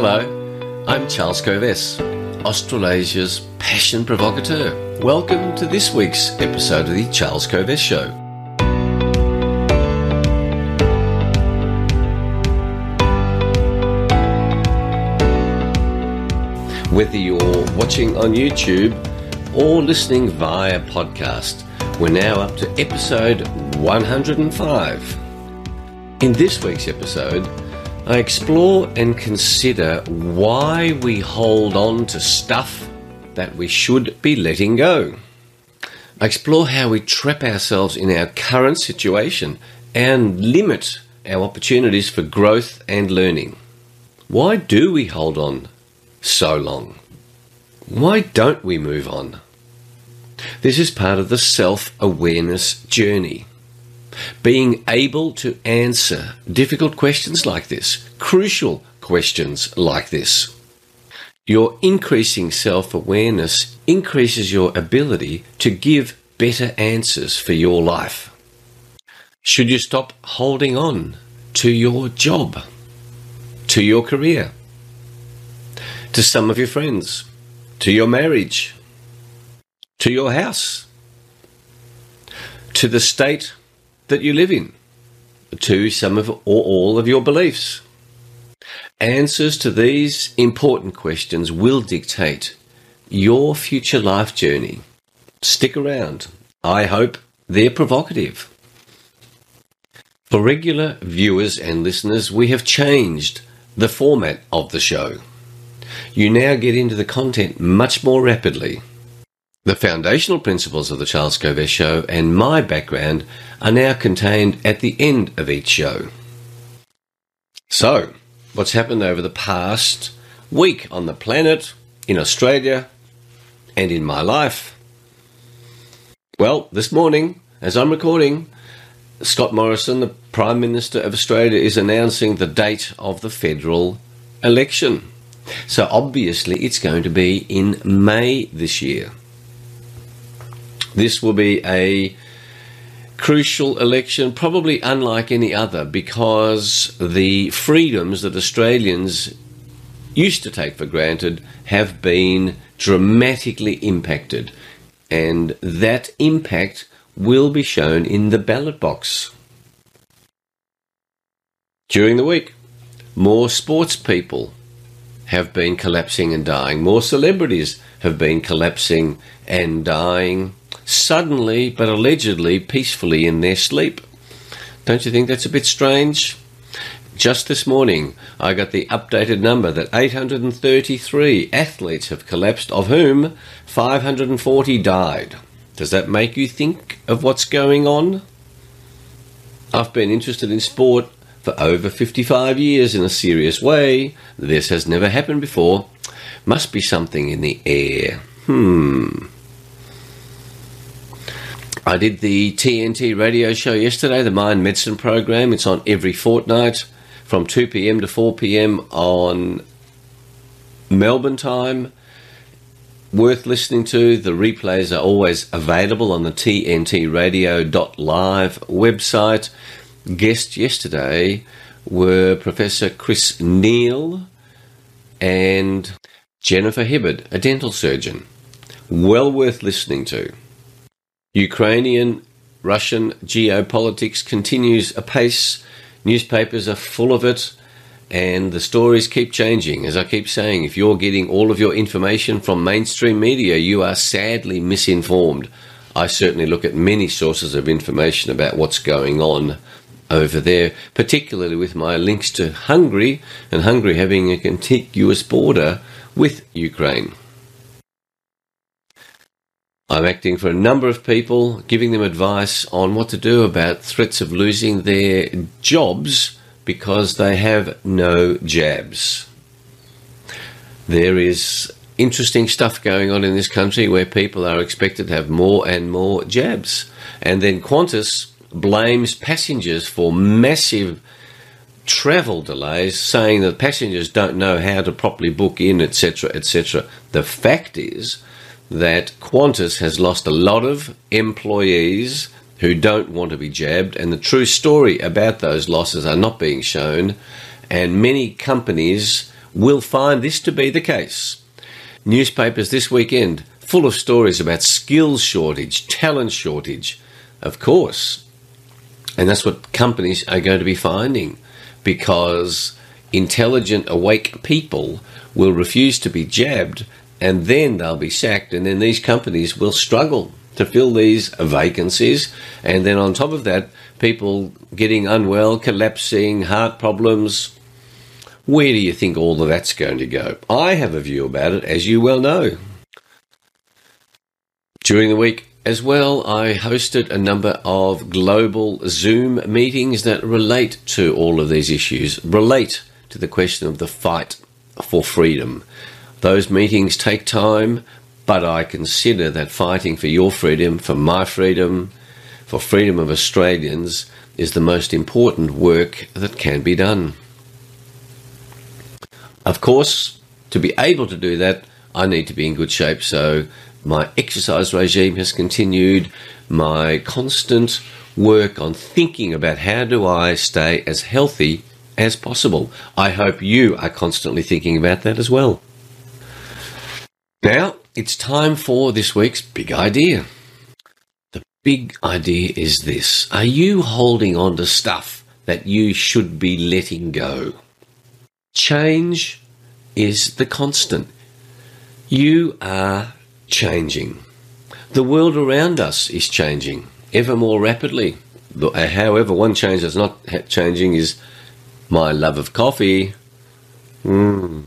Hello, I'm Charles Kovess, Australasia's passion provocateur. Welcome to this week's episode of the Charles Kovess Show. Whether you're watching on YouTube or listening via podcast, we're now up to episode 105. In this week's episode, I explore and consider why we hold on to stuff that we should be letting go. I explore how we trap ourselves in our current situation and limit our opportunities for growth and learning. Why do we hold on so long? Why don't we move on? This is part of the self awareness journey being able to answer difficult questions like this, crucial questions like this. Your increasing self awareness increases your ability to give better answers for your life. Should you stop holding on to your job, to your career, to some of your friends, to your marriage, to your house, to the state that you live in, to some of or all of your beliefs. Answers to these important questions will dictate your future life journey. Stick around. I hope they're provocative. For regular viewers and listeners, we have changed the format of the show. You now get into the content much more rapidly. The foundational principles of the Charles Kovess Show and my background are now contained at the end of each show. So, what's happened over the past week on the planet, in Australia, and in my life? Well, this morning, as I'm recording, Scott Morrison, the Prime Minister of Australia, is announcing the date of the federal election. So obviously, it's going to be in May this year. This will be a crucial election, probably unlike any other, because the freedoms that Australians used to take for granted have been dramatically impacted. And that impact will be shown in the ballot box. During the week, more sports people have been collapsing and dying. More celebrities have been collapsing and dying suddenly but allegedly peacefully in their sleep. Don't you think that's a bit strange? Just this morning, I got the updated number that 833 athletes have collapsed, of whom 540 died. Does that make you think of what's going on? I've been interested in sport for over 55 years in a serious way. This has never happened before. Must be something in the air. Hmm. I did the TNT radio show yesterday, the Mind Medicine program. It's on every fortnight from 2 p.m. to 4 p.m. on Melbourne time. Worth listening to. The replays are always available on the TNTRadio.live website. Guests yesterday were Professor Chris Neal and Jennifer Hibbard, a dental surgeon. Well worth listening to. Ukrainian Russian geopolitics continues apace. Newspapers are full of it, and the stories keep changing. As I keep saying, if you're getting all of your information from mainstream media, you are sadly misinformed. I certainly look at many sources of information about what's going on over there, particularly with my links to Hungary and Hungary having a contiguous border with Ukraine. I'm acting for a number of people, giving them advice on what to do about threats of losing their jobs because they have no jabs. There is interesting stuff going on in this country where people are expected to have more and more jabs. And then Qantas blames passengers for massive travel delays, saying that passengers don't know how to properly book in, etc., etc. The fact is, that Qantas has lost a lot of employees who don't want to be jabbed, and the true story about those losses are not being shown. And many companies will find this to be the case. Newspapers this weekend full of stories about skills shortage, talent shortage, of course. And that's what companies are going to be finding because intelligent, awake people will refuse to be jabbed and then they'll be sacked, and then these companies will struggle to fill these vacancies. And then on top of that, people getting unwell, collapsing, heart problems. Where do you think all of that's going to go? I have a view about it, as you well know. During the week as well, I hosted a number of global Zoom meetings that relate to all of these issues, relate to the question of the fight for freedom. Those meetings take time, but I consider that fighting for your freedom, for my freedom, for freedom of Australians is the most important work that can be done. Of course, to be able to do that, I need to be in good shape. So my exercise regime has continued. My constant work on thinking about how do I stay as healthy as possible. I hope you are constantly thinking about that as well. Now, it's time for this week's big idea. The big idea is this Are you holding on to stuff that you should be letting go? Change is the constant. You are changing. The world around us is changing ever more rapidly. However, one change that's not changing is my love of coffee. Mm.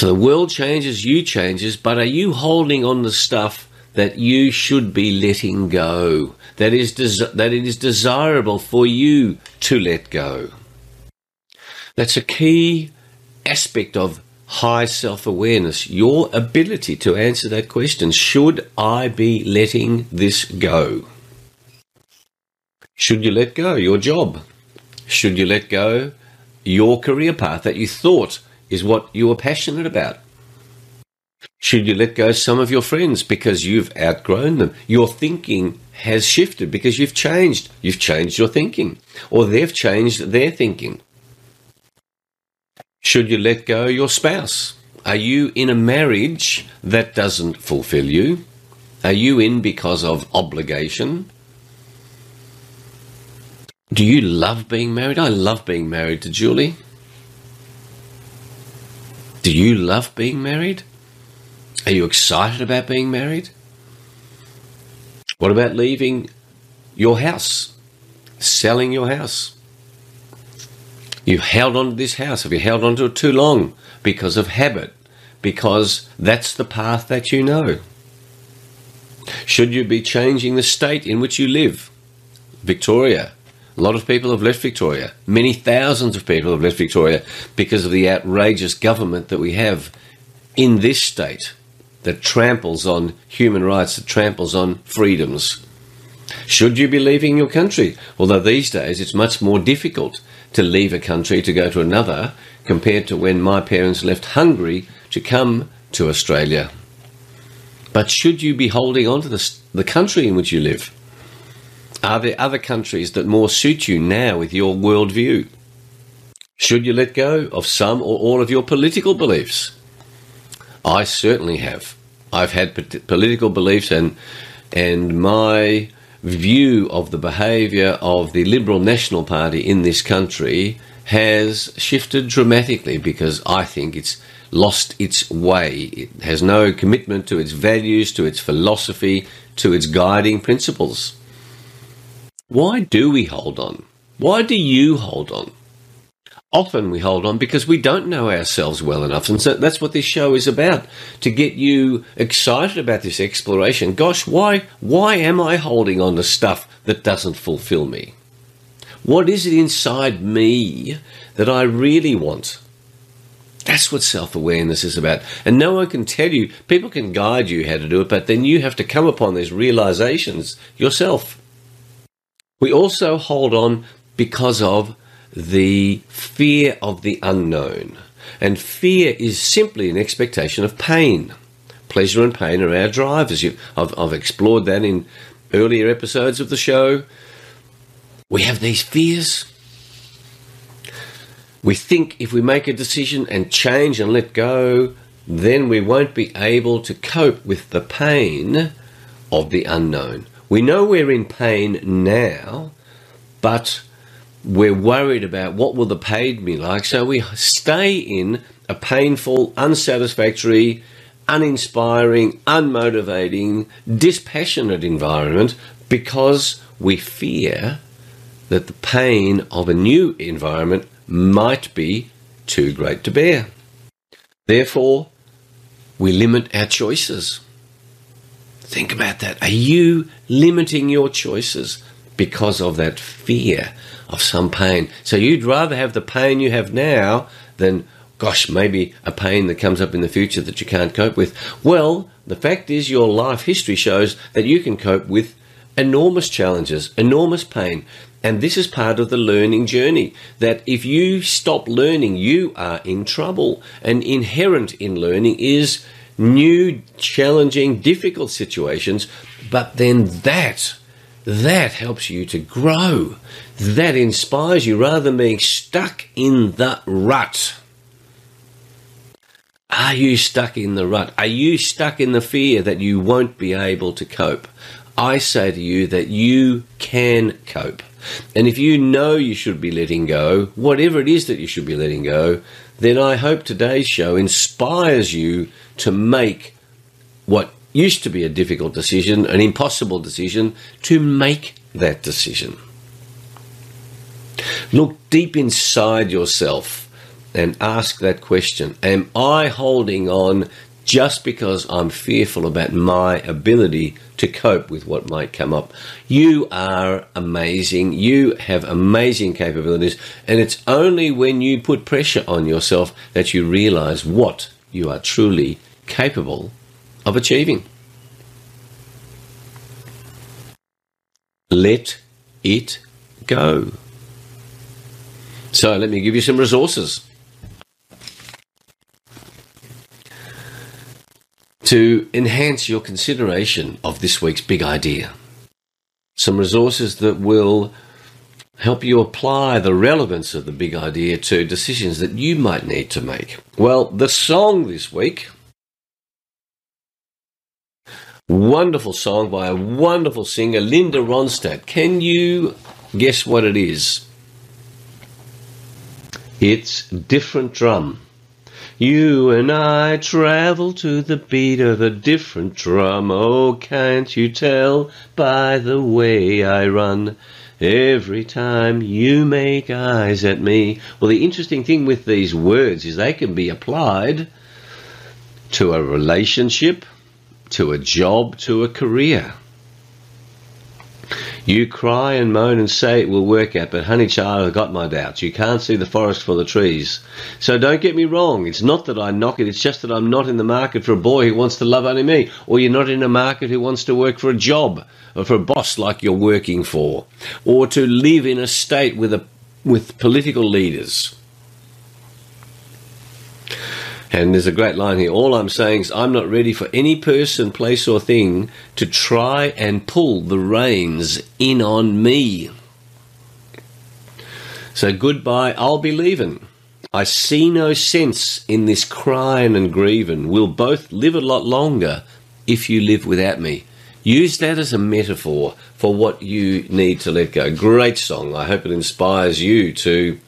So the world changes, you changes, but are you holding on to stuff that you should be letting go? That is des- that it is desirable for you to let go. That's a key aspect of high self awareness. Your ability to answer that question: Should I be letting this go? Should you let go your job? Should you let go your career path that you thought is what you are passionate about? Should you let go some of your friends because you've outgrown them? Your thinking has shifted because you've changed. You've changed your thinking, or they've changed their thinking. Should you let go your spouse? Are you in a marriage that doesn't fulfill you? Are you in because of obligation? Do you love being married? I love being married to Julie. Do you love being married? Are you excited about being married? What about leaving your house? Selling your house? You've held on to this house. Have you held on to it too long because of habit? Because that's the path that you know. Should you be changing the state in which you live? Victoria, a lot of people have left Victoria. Many thousands of people have left Victoria because of the outrageous government that we have in this state that tramples on human rights, that tramples on freedoms. Should you be leaving your country? Although these days it's much more difficult to leave a country to go to another compared to when my parents left Hungary to come to Australia. But should you be holding on to the, the country in which you live? Are there other countries that more suit you now with your worldview? Should you let go of some or all of your political beliefs? I certainly have. I've had political beliefs, and and my view of the behaviour of the Liberal National Party in this country has shifted dramatically because I think it's lost its way. It has no commitment to its values, to its philosophy, to its guiding principles. Why do we hold on? Why do you hold on? Often we hold on because we don't know ourselves well enough. And so that's what this show is about to get you excited about this exploration. Gosh, why, why am I holding on to stuff that doesn't fulfill me? What is it inside me that I really want? That's what self awareness is about. And no one can tell you, people can guide you how to do it, but then you have to come upon these realizations yourself. We also hold on because of the fear of the unknown. And fear is simply an expectation of pain. Pleasure and pain are our drivers. I've, I've explored that in earlier episodes of the show. We have these fears. We think if we make a decision and change and let go, then we won't be able to cope with the pain of the unknown. We know we're in pain now, but we're worried about what will the pain be like, so we stay in a painful, unsatisfactory, uninspiring, unmotivating, dispassionate environment because we fear that the pain of a new environment might be too great to bear. Therefore, we limit our choices. Think about that. Are you limiting your choices because of that fear of some pain? So you'd rather have the pain you have now than, gosh, maybe a pain that comes up in the future that you can't cope with. Well, the fact is, your life history shows that you can cope with enormous challenges, enormous pain. And this is part of the learning journey. That if you stop learning, you are in trouble. And inherent in learning is new, challenging, difficult situations. But then that, that helps you to grow. That inspires you rather than being stuck in the rut. Are you stuck in the rut? Are you stuck in the fear that you won't be able to cope? I say to you that you can cope. And if you know you should be letting go, whatever it is that you should be letting go, then I hope today's show inspires you to make what used to be a difficult decision, an impossible decision, to make that decision. Look deep inside yourself and ask that question Am I holding on just because I'm fearful about my ability to cope with what might come up. You are amazing. You have amazing capabilities. And it's only when you put pressure on yourself that you realize what you are truly capable of achieving. Let it go. So let me give you some resources. To enhance your consideration of this week's big idea. Some resources that will help you apply the relevance of the big idea to decisions that you might need to make. Well, the song this week, wonderful song by a wonderful singer, Linda Ronstadt. Can you guess what it is? It's Different Drum. You and I travel to the beat of a different drum. Oh, can't you tell by the way I run? Every time you make eyes at me. Well, the interesting thing with these words is they can be applied to a relationship, to a job, to a career. You cry and moan and say it will work out, but honey child, I've got my doubts. You can't see the forest for the trees. So don't get me wrong. It's not that I knock it. It's just that I'm not in the market for a boy who wants to love only me. Or you're not in a market who wants to work for a job or for a boss like you're working for. Or to live in a state with a, with political leaders and there's a great line here. All I'm saying is I'm not ready for any person, place, or thing to try and pull the reins in on me. So goodbye, I'll be leaving. I see no sense in this crying and grieving. We'll both live a lot longer if you live without me. Use that as a metaphor for what you need to let go. Great song. I hope it inspires you to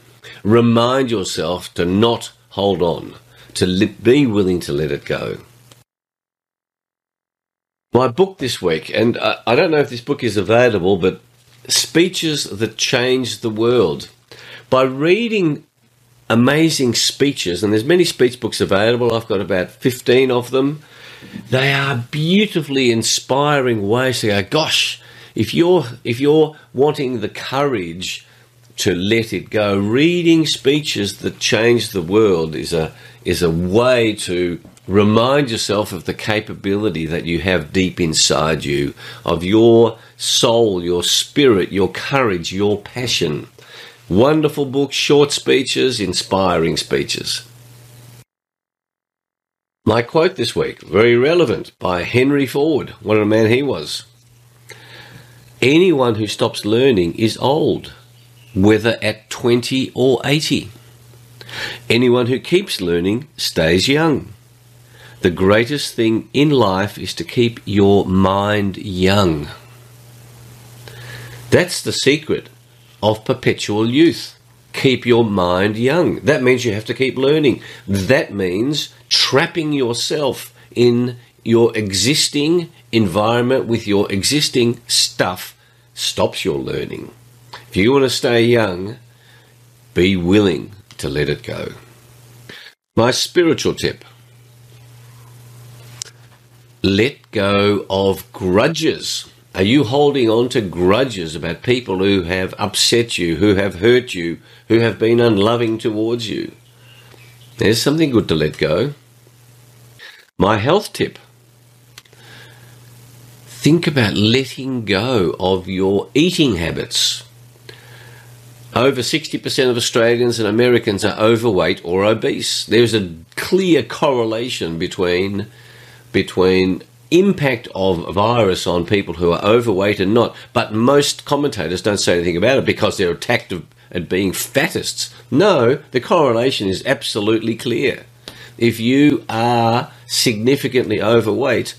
remind yourself to not hold on to li- be willing to let it go. My book this week, and I, I don't know if this book is available, but Speeches That Changed the World. By reading amazing speeches, and there's many speech books available, I've got about 15 of them. They are beautifully inspiring ways to go, gosh, if you're if you're wanting the courage to let it go. Reading speeches that change the world is a is a way to remind yourself of the capability that you have deep inside you, of your soul, your spirit, your courage, your passion. Wonderful book, short speeches, inspiring speeches. My quote this week, very relevant, by Henry Ford. What a man he was. Anyone who stops learning is old whether at 20 or 80. Anyone who keeps learning stays young. The greatest thing in life is to keep your mind young. That's the secret of perpetual youth. Keep your mind young. That means you have to keep learning. That means trapping yourself in your existing environment with your existing stuff stops your learning. If you want to stay young, be willing to let it go. My spiritual tip let go of grudges. Are you holding on to grudges about people who have upset you, who have hurt you, who have been unloving towards you? There's something good to let go. My health tip think about letting go of your eating habits. Over 60% of Australians and Americans are overweight or obese. There's a clear correlation between between impact of virus on people who are overweight and not. But most commentators don't say anything about it because they're attacked at being fattists. No, the correlation is absolutely clear. If you are significantly overweight,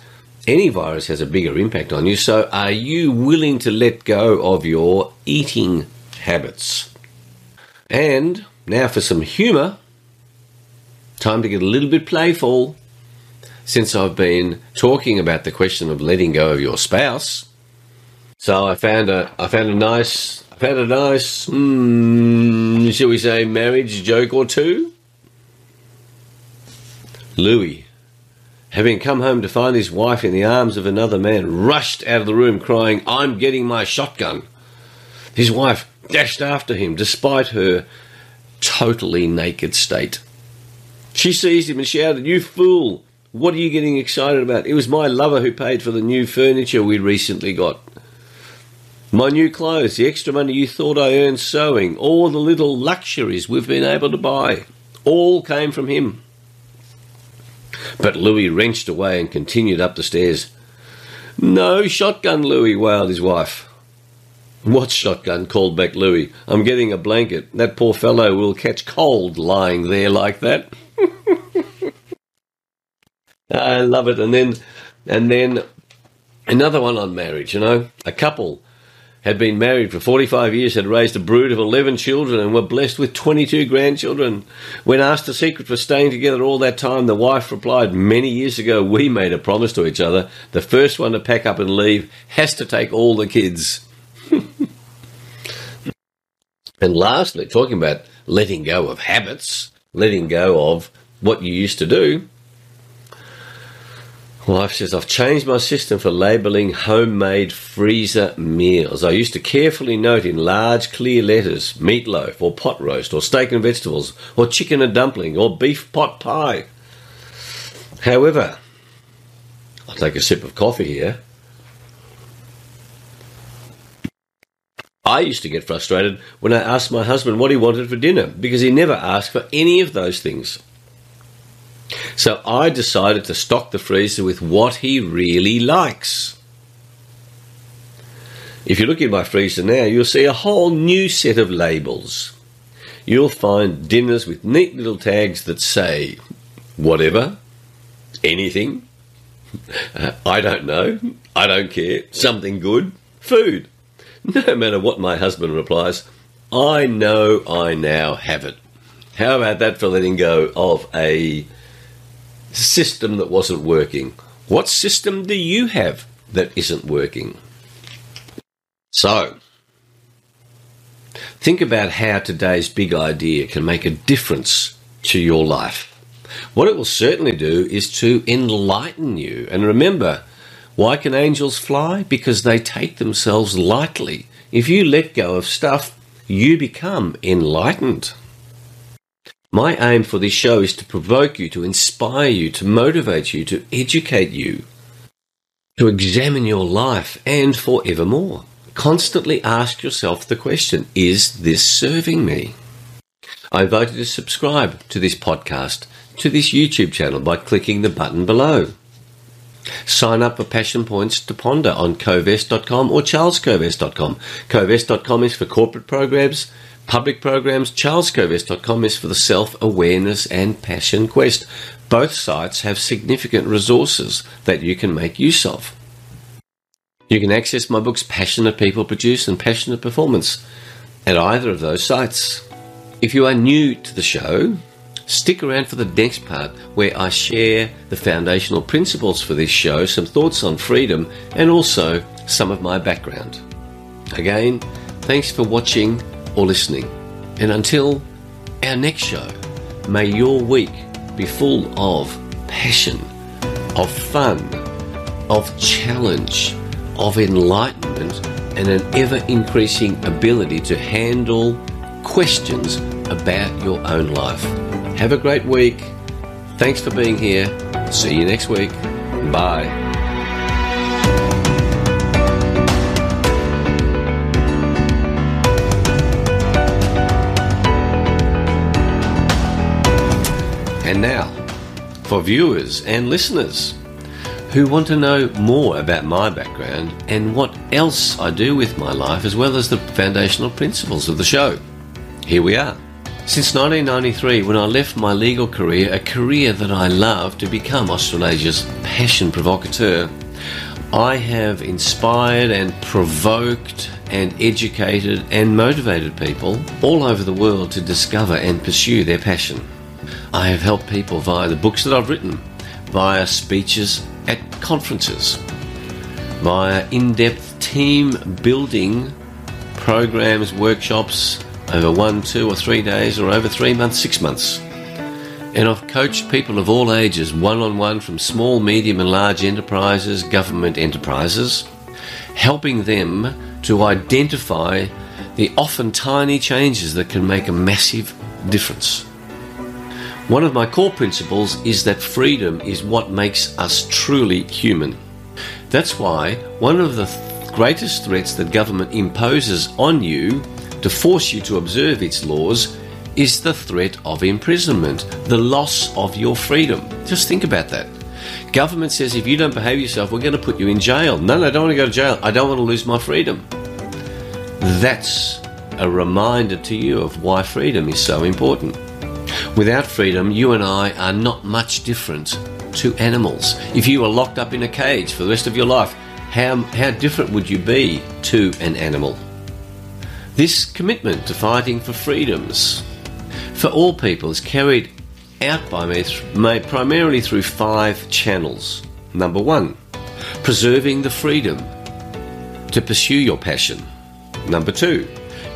any virus has a bigger impact on you. So, are you willing to let go of your eating habits? And now for some humour. Time to get a little bit playful since I've been talking about the question of letting go of your spouse. So I found a I found a nice I found a nice mm, shall we say marriage joke or two. Louis, having come home to find his wife in the arms of another man, rushed out of the room crying, "I'm getting my shotgun." His wife dashed after him despite her totally naked state. She seized him and shouted, You fool! What are you getting excited about? It was my lover who paid for the new furniture we recently got. My new clothes, the extra money you thought I earned sewing, all the little luxuries we've been able to buy, all came from him. But Louis wrenched away and continued up the stairs. No shotgun, Louis, wailed his wife. What shotgun? called back Louis. I'm getting a blanket. That poor fellow will catch cold lying there like that. I love it. And then, and then another one on marriage. You know, a couple had been married for 45 years, had raised a brood of 11 children, and were blessed with 22 grandchildren. When asked the secret for staying together all that time, the wife replied, Many years ago, we made a promise to each other. The first one to pack up and leave has to take all the kids. and lastly, talking about letting go of habits, letting go of what you used to do, Life says, I've changed my system for labelling homemade freezer meals. I used to carefully note in large clear letters meatloaf or pot roast or steak and vegetables or chicken and dumpling or beef pot pie. However, I'll take a sip of coffee here. I used to get frustrated when I asked my husband what he wanted for dinner because he never asked for any of those things. So I decided to stock the freezer with what he really likes. If you look in my freezer now, you'll see a whole new set of labels. You'll find dinners with neat little tags that say whatever, anything, uh, I don't know, I don't care, something good, food. No matter what my husband replies, I know I now have it. How about that for letting go of a system that wasn't working. What system do you have that isn't working? So, think about how today's big idea can make a difference to your life. What it will certainly do is to enlighten you. And remember, why can angels fly? Because they take themselves lightly. If you let go of stuff, you become enlightened. My aim for this show is to provoke you, to inspire you, to motivate you, to educate you, to examine your life and forevermore. Constantly ask yourself the question Is this serving me? I invite you to subscribe to this podcast, to this YouTube channel by clicking the button below. Sign up for Passion Points to Ponder on kovess.com or charleskovess.com. Kovess.com is for corporate programs Public programs, charleskovess.com is for the self awareness and passion quest. Both sites have significant resources that you can make use of. You can access my books Passionate People Produce and Passionate Performance at either of those sites. If you are new to the show, stick around for the next part where I share the foundational principles for this show, some thoughts on freedom, and also some of my background. Again, thanks for watching or listening. And until our next show, may your week be full of passion, of fun, of challenge, of enlightenment, and an ever increasing ability to handle questions about your own life. Have a great week. Thanks for being here. See you next week. Bye. And now, for viewers and listeners who want to know more about my background and what else I do with my life, as well as the foundational principles of the show, here we are. Since 1993, when I left my legal career, a career that I love, to become Australasia's passion provocateur, I have inspired and provoked and educated and motivated people all over the world to discover and pursue their passion. I have helped people via the books that I've written, via speeches at conferences, via in depth team building programs, workshops, over one, two, or three days, or over three months, six months. And I've coached people of all ages, one on one, from small, medium, and large enterprises, government enterprises, helping them to identify the often tiny changes that can make a massive difference. One of my core principles is that freedom is what makes us truly human. That's why one of the th- greatest threats that government imposes on you to force you to observe its laws is the threat of imprisonment, the loss of your freedom. Just think about that. Government says if you don't behave yourself, we're going to put you in jail. No, no, I don't want to go to jail. I don't want to lose my freedom. That's a reminder to you of why freedom is so important. Without freedom, you and I are not much different to animals. If you were locked up in a cage for the rest of your life, how, how different would you be to an animal? This commitment to fighting for freedoms for all people is carried out by me primarily through five channels. Number one, preserving the freedom to pursue your passion. Number two,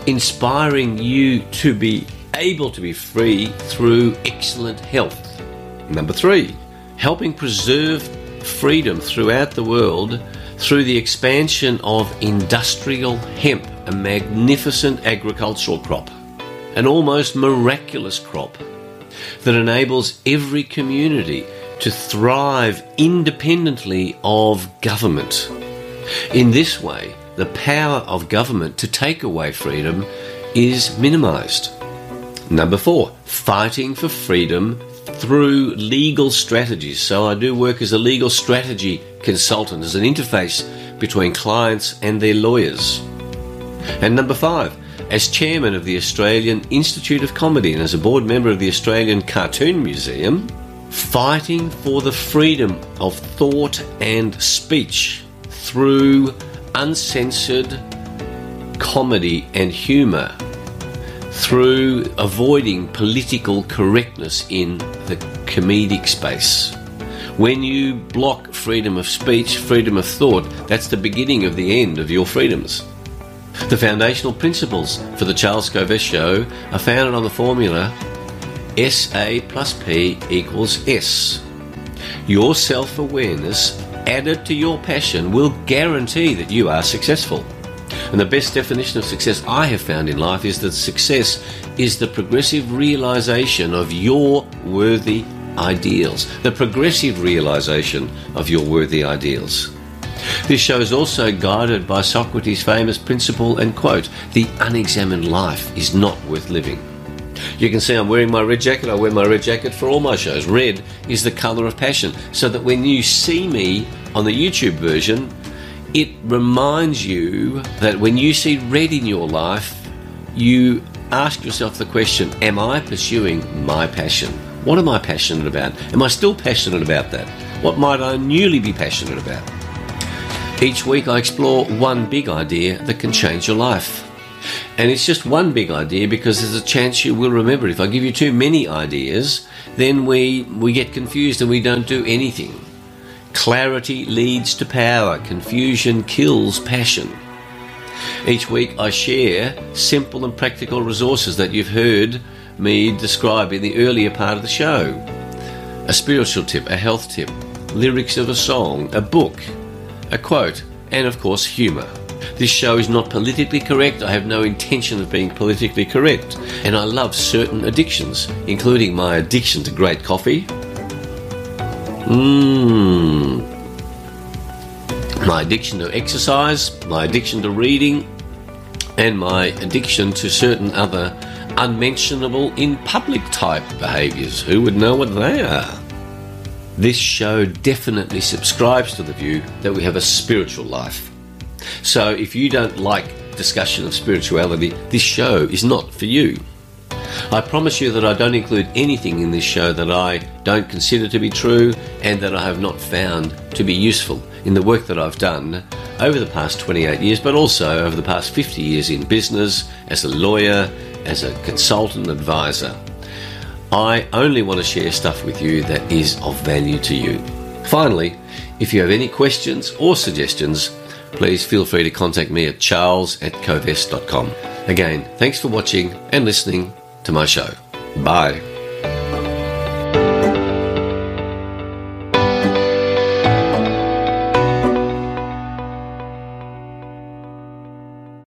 inspiring you to be able to be free through excellent health. Number three, helping preserve freedom throughout the world through the expansion of industrial hemp, a magnificent agricultural crop, an almost miraculous crop that enables every community to thrive independently of government. In this way, the power of government to take away freedom is minimized. Number four, fighting for freedom through legal strategies. So I do work as a legal strategy consultant, as an interface between clients and their lawyers. And number five, as chairman of the Australian Institute of Comedy and as a board member of the Australian Cartoon Museum, fighting for the freedom of thought and speech through uncensored comedy and humour through avoiding political correctness in the comedic space. When you block freedom of speech, freedom of thought, that's the beginning of the end of your freedoms. The foundational principles for the Charles Kovess Show are founded on the formula SA plus P equals S. Your self awareness added to your passion will guarantee that you are successful. And the best definition of success I have found in life is that success is the progressive realization of your worthy ideals. The progressive realization of your worthy ideals. This show is also guided by Socrates' famous principle and quote The unexamined life is not worth living. You can see I'm wearing my red jacket. I wear my red jacket for all my shows. Red is the colour of passion, so that when you see me on the YouTube version, it reminds you that when you see red in your life, you ask yourself the question Am I pursuing my passion? What am I passionate about? Am I still passionate about that? What might I newly be passionate about? Each week I explore one big idea that can change your life. And it's just one big idea because there's a chance you will remember it. If I give you too many ideas, then we, we get confused and we don't do anything. Clarity leads to power, confusion kills passion. Each week I share simple and practical resources that you've heard me describe in the earlier part of the show. A spiritual tip, a health tip, lyrics of a song, a book, a quote, and of course, humour. This show is not politically correct. I have no intention of being politically correct. And I love certain addictions, including my addiction to great coffee. Mmm. My addiction to exercise, my addiction to reading, and my addiction to certain other unmentionable in public type behaviours. Who would know what they are? This show definitely subscribes to the view that we have a spiritual life. So if you don't like discussion of spirituality, this show is not for you. I promise you that I don't include anything in this show that I don't consider to be true and that I have not found to be useful in the work that I've done over the past 28 years, but also over the past 50 years in business, as a lawyer, as a consultant advisor. I only want to share stuff with you that is of value to you. Finally, if you have any questions or suggestions, please feel free to contact me at charles at kovess.com. Again, thanks for watching and listening to my show. Bye.